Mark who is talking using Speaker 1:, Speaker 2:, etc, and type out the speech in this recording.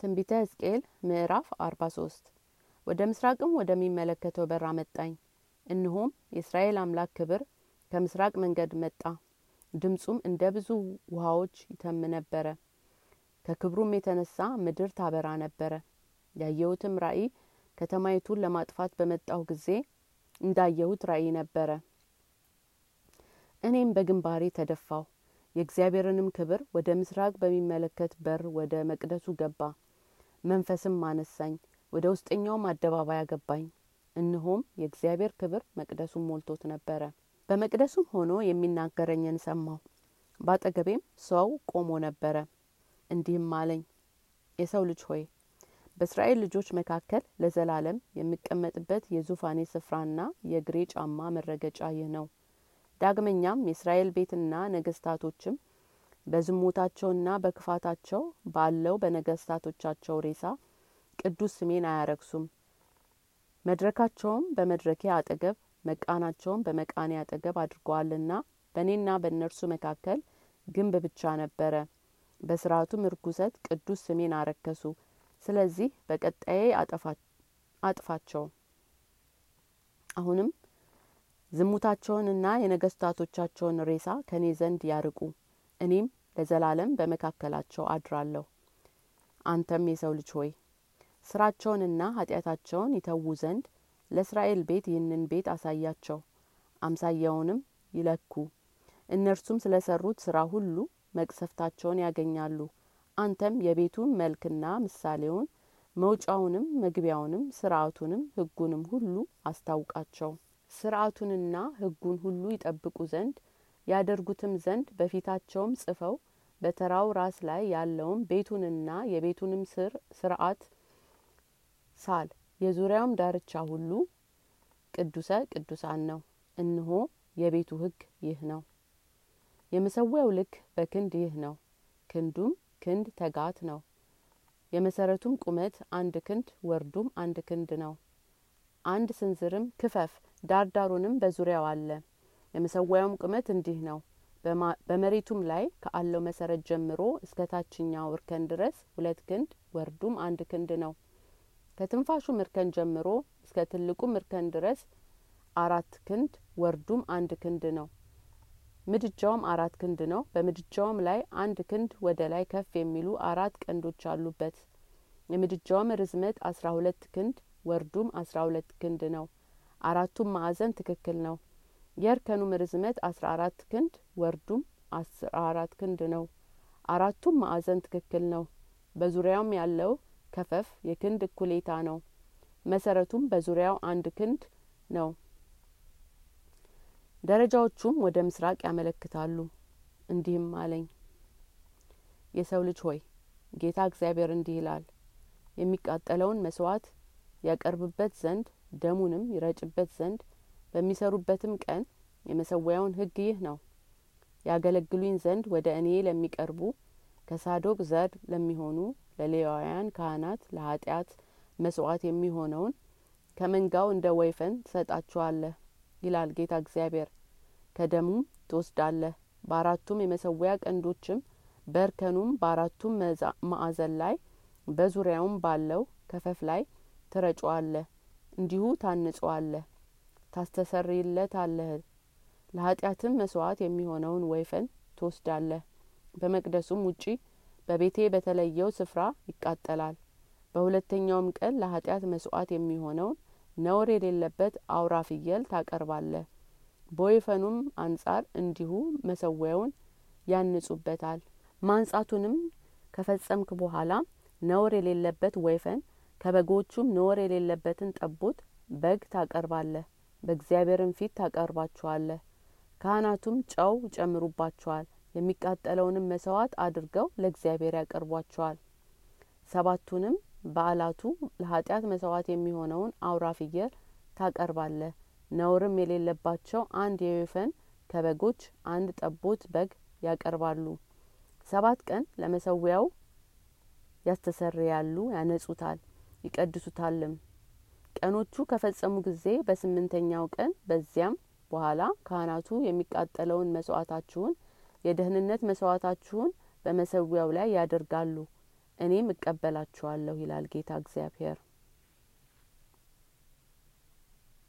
Speaker 1: ትንቢተ ሕዝቅኤል ምዕራፍ አርባ ሶስት። ወደ ምስራቅም ወደሚመለከተው በር አመጣኝ። እንሆም የእስራኤል አምላክ ክብር ከምስራቅ መንገድ መጣ። ድምፁም እንደ ብዙ ውሃዎች ይተም ነበረ። ከክብሩም የተነሳ ምድር ታበራ ነበረ። ያየሁትም ራእይ ከተማይቱን ለማጥፋት በመጣሁ ጊዜ እንዳየሁት ራእይ ነበረ። እኔም በግንባሬ ተደፋሁ የእግዚአብሔርንም ክብር ወደ ምስራቅ በሚመለከት በር ወደ መቅደሱ ገባ። መንፈስም አነሳኝ ወደ ውስጠኛውም አደባባይ አገባኝ። እንሆም የእግዚአብሔር ክብር መቅደሱን ሞልቶት ነበረ። በመቅደሱም ሆኖ የሚናገረኝን ሰማሁ። በአጠገቤም ሰው ቆሞ ነበረ። እንዲህም አለኝ የሰው ልጅ ሆይ በእስራኤል ልጆች መካከል ለዘላለም የሚቀመጥበት የዙፋኔ ስፍራና የእግሬ ጫማ መረገጫ ይህ ነው ዳግመኛም የእስራኤል ቤትና ነገስታቶችም በዝሙታቸውና በክፋታቸው ባለው በነገስታቶቻቸው ሬሳ ቅዱስ ስሜን አያረክሱም። መድረካቸውም በመድረኬ አጠገብ መቃናቸውም በመቃኔ አጠገብ አድርገዋልና በእኔና በእነርሱ መካከል ግንብ ብቻ ነበረ። በስርአቱም እርኩሰት ቅዱስ ስሜን አረከሱ። ስለዚህ በቀጣዬ አጥፋቸው። አሁንም ዝሙታቸውንና የነገስታቶቻቸውን ሬሳ ከኔ ዘንድ ያርቁ። እኔም ለዘላለም በመካከላቸው አድራለሁ። አንተም የሰው ልጅ ሆይ ስራቸውንና ኃጢአታቸውን ይተዉ ዘንድ ለእስራኤል ቤት ይህንን ቤት አሳያቸው። አምሳያውንም ይለኩ። እነርሱም ስለ ሰሩት ስራ ሁሉ መቅሰፍታቸውን ያገኛሉ። አንተም የቤቱን መልክና ምሳሌውን መውጫውንም መግቢያውንም ስርአቱንም ህጉንም ሁሉ አስታውቃቸው ስርአቱንና ህጉን ሁሉ ይጠብቁ ዘንድ ያደርጉትም ዘንድ በፊታቸውም ጽፈው በተራው ራስ ላይ ያለውን ቤቱንና የቤቱንም ስር ስርአት ሳል። የዙሪያውም ዳርቻ ሁሉ ቅዱሰ ቅዱሳን ነው። እንሆ የቤቱ ህግ ይህ ነው። የመሰዊያው ልክ በክንድ ይህ ነው። ክንዱም ክንድ ተጋት ነው። የመሰረቱም ቁመት አንድ ክንድ ወርዱም አንድ ክንድ ነው አንድ ስንዝርም ክፈፍ ዳርዳሩንም በዙሪያው አለ። የመሰዊያውም ቁመት እንዲህ ነው። በመሬቱም ላይ ከአለው መሰረት ጀምሮ እስከ ታችኛው እርከን ድረስ ሁለት ክንድ ወርዱም አንድ ክንድ ነው። ከትንፋሹም እርከን ጀምሮ እስከ ትልቁም እርከን ድረስ አራት ክንድ ወርዱም አንድ ክንድ ነው። ምድጃውም አራት ክንድ ነው። በምድጃውም ላይ አንድ ክንድ ወደ ላይ ከፍ የሚሉ አራት ቀንዶች አሉበት። የምድጃውም ርዝመት አስራ ሁለት ክንድ ወርዱም አስራ ሁለት ክንድ ነው። አራቱም ማዕዘን ትክክል ነው። የእርከኑም ርዝመት አስራ አራት ክንድ ወርዱም አስራ አራት ክንድ ነው። አራቱም ማዕዘን ትክክል ነው። በዙሪያውም ያለው ከፈፍ የክንድ እኩሌታ ነው። መሰረቱም በዙሪያው አንድ ክንድ ነው። ደረጃዎቹም ወደ ምስራቅ ያመለክታሉ። እንዲህም አለኝ። የሰው ልጅ ሆይ ጌታ እግዚአብሔር እንዲህ ይላል የሚቃጠለውን መስዋዕት ያቀርብበት ዘንድ ደሙንም ይረጭበት ዘንድ በሚሰሩበትም ቀን የመሰዊያውን ህግ ይህ ነው። ያገለግሉኝ ዘንድ ወደ እኔ ለሚቀርቡ ከሳዶቅ ዘር ለሚሆኑ ለሌዋውያን ካህናት ለኃጢአት መስዋዕት የሚሆነውን ከመንጋው እንደ ወይፈን ትሰጣችኋለህ ይላል ጌታ እግዚአብሔር። ከደሙም ትወስዳለህ በአራቱም የመሰዊያ ቀንዶችም በእርከኑም በአራቱም ማዕዘን ላይ በዙሪያውም ባለው ከፈፍ ላይ ትረጨዋለህ እንዲሁ ታንጸዋለህ ታስተሰርይለታለህ። ለኃጢአትም መስዋዕት የሚሆነውን ወይፈን ትወስዳለህ። በመቅደሱም ውጪ በቤቴ በተለየው ስፍራ ይቃጠላል። በሁለተኛውም ቀን ለኃጢአት መስዋዕት የሚሆነውን ነውር የሌለበት አውራ ፍየል ታቀርባለህ። በወይፈኑም አንጻር እንዲሁ መሰዊያውን ያንጹበታል። ማንጻቱንም ከፈጸምክ በኋላ ነውር የሌለበት ወይፈን ከበጎቹም ነውር የሌለበትን ጠቦት በግ ታቀርባለህ በእግዚአብሔርም ፊት ታቀርባቸዋለህ። ካህናቱም ጨው ይጨምሩባቸዋል የሚቃጠለውንም መስዋዕት አድርገው ለእግዚአብሔር ያቀርቧቸዋል። ሰባቱንም በአላቱ ለኃጢአት መስዋዕት የሚሆነውን አውራ ፍየል ታቀርባለህ። ነውርም የሌለባቸው አንድ የወይፈን ከበጎች አንድ ጠቦት በግ ያቀርባሉ። ሰባት ቀን ለመሰዊያው ያስተሰርያሉ ያነጹታል ይቀድሱታልም። ቀኖቹ ከፈጸሙ ጊዜ በስምንተኛው ቀን በዚያም በኋላ ካህናቱ የሚቃጠለውን መስዋዕታችሁን የደህንነት መስዋዕታችሁን በመሰዊያው ላይ ያደርጋሉ። እኔም እቀበላችኋለሁ ይላል ጌታ እግዚአብሔር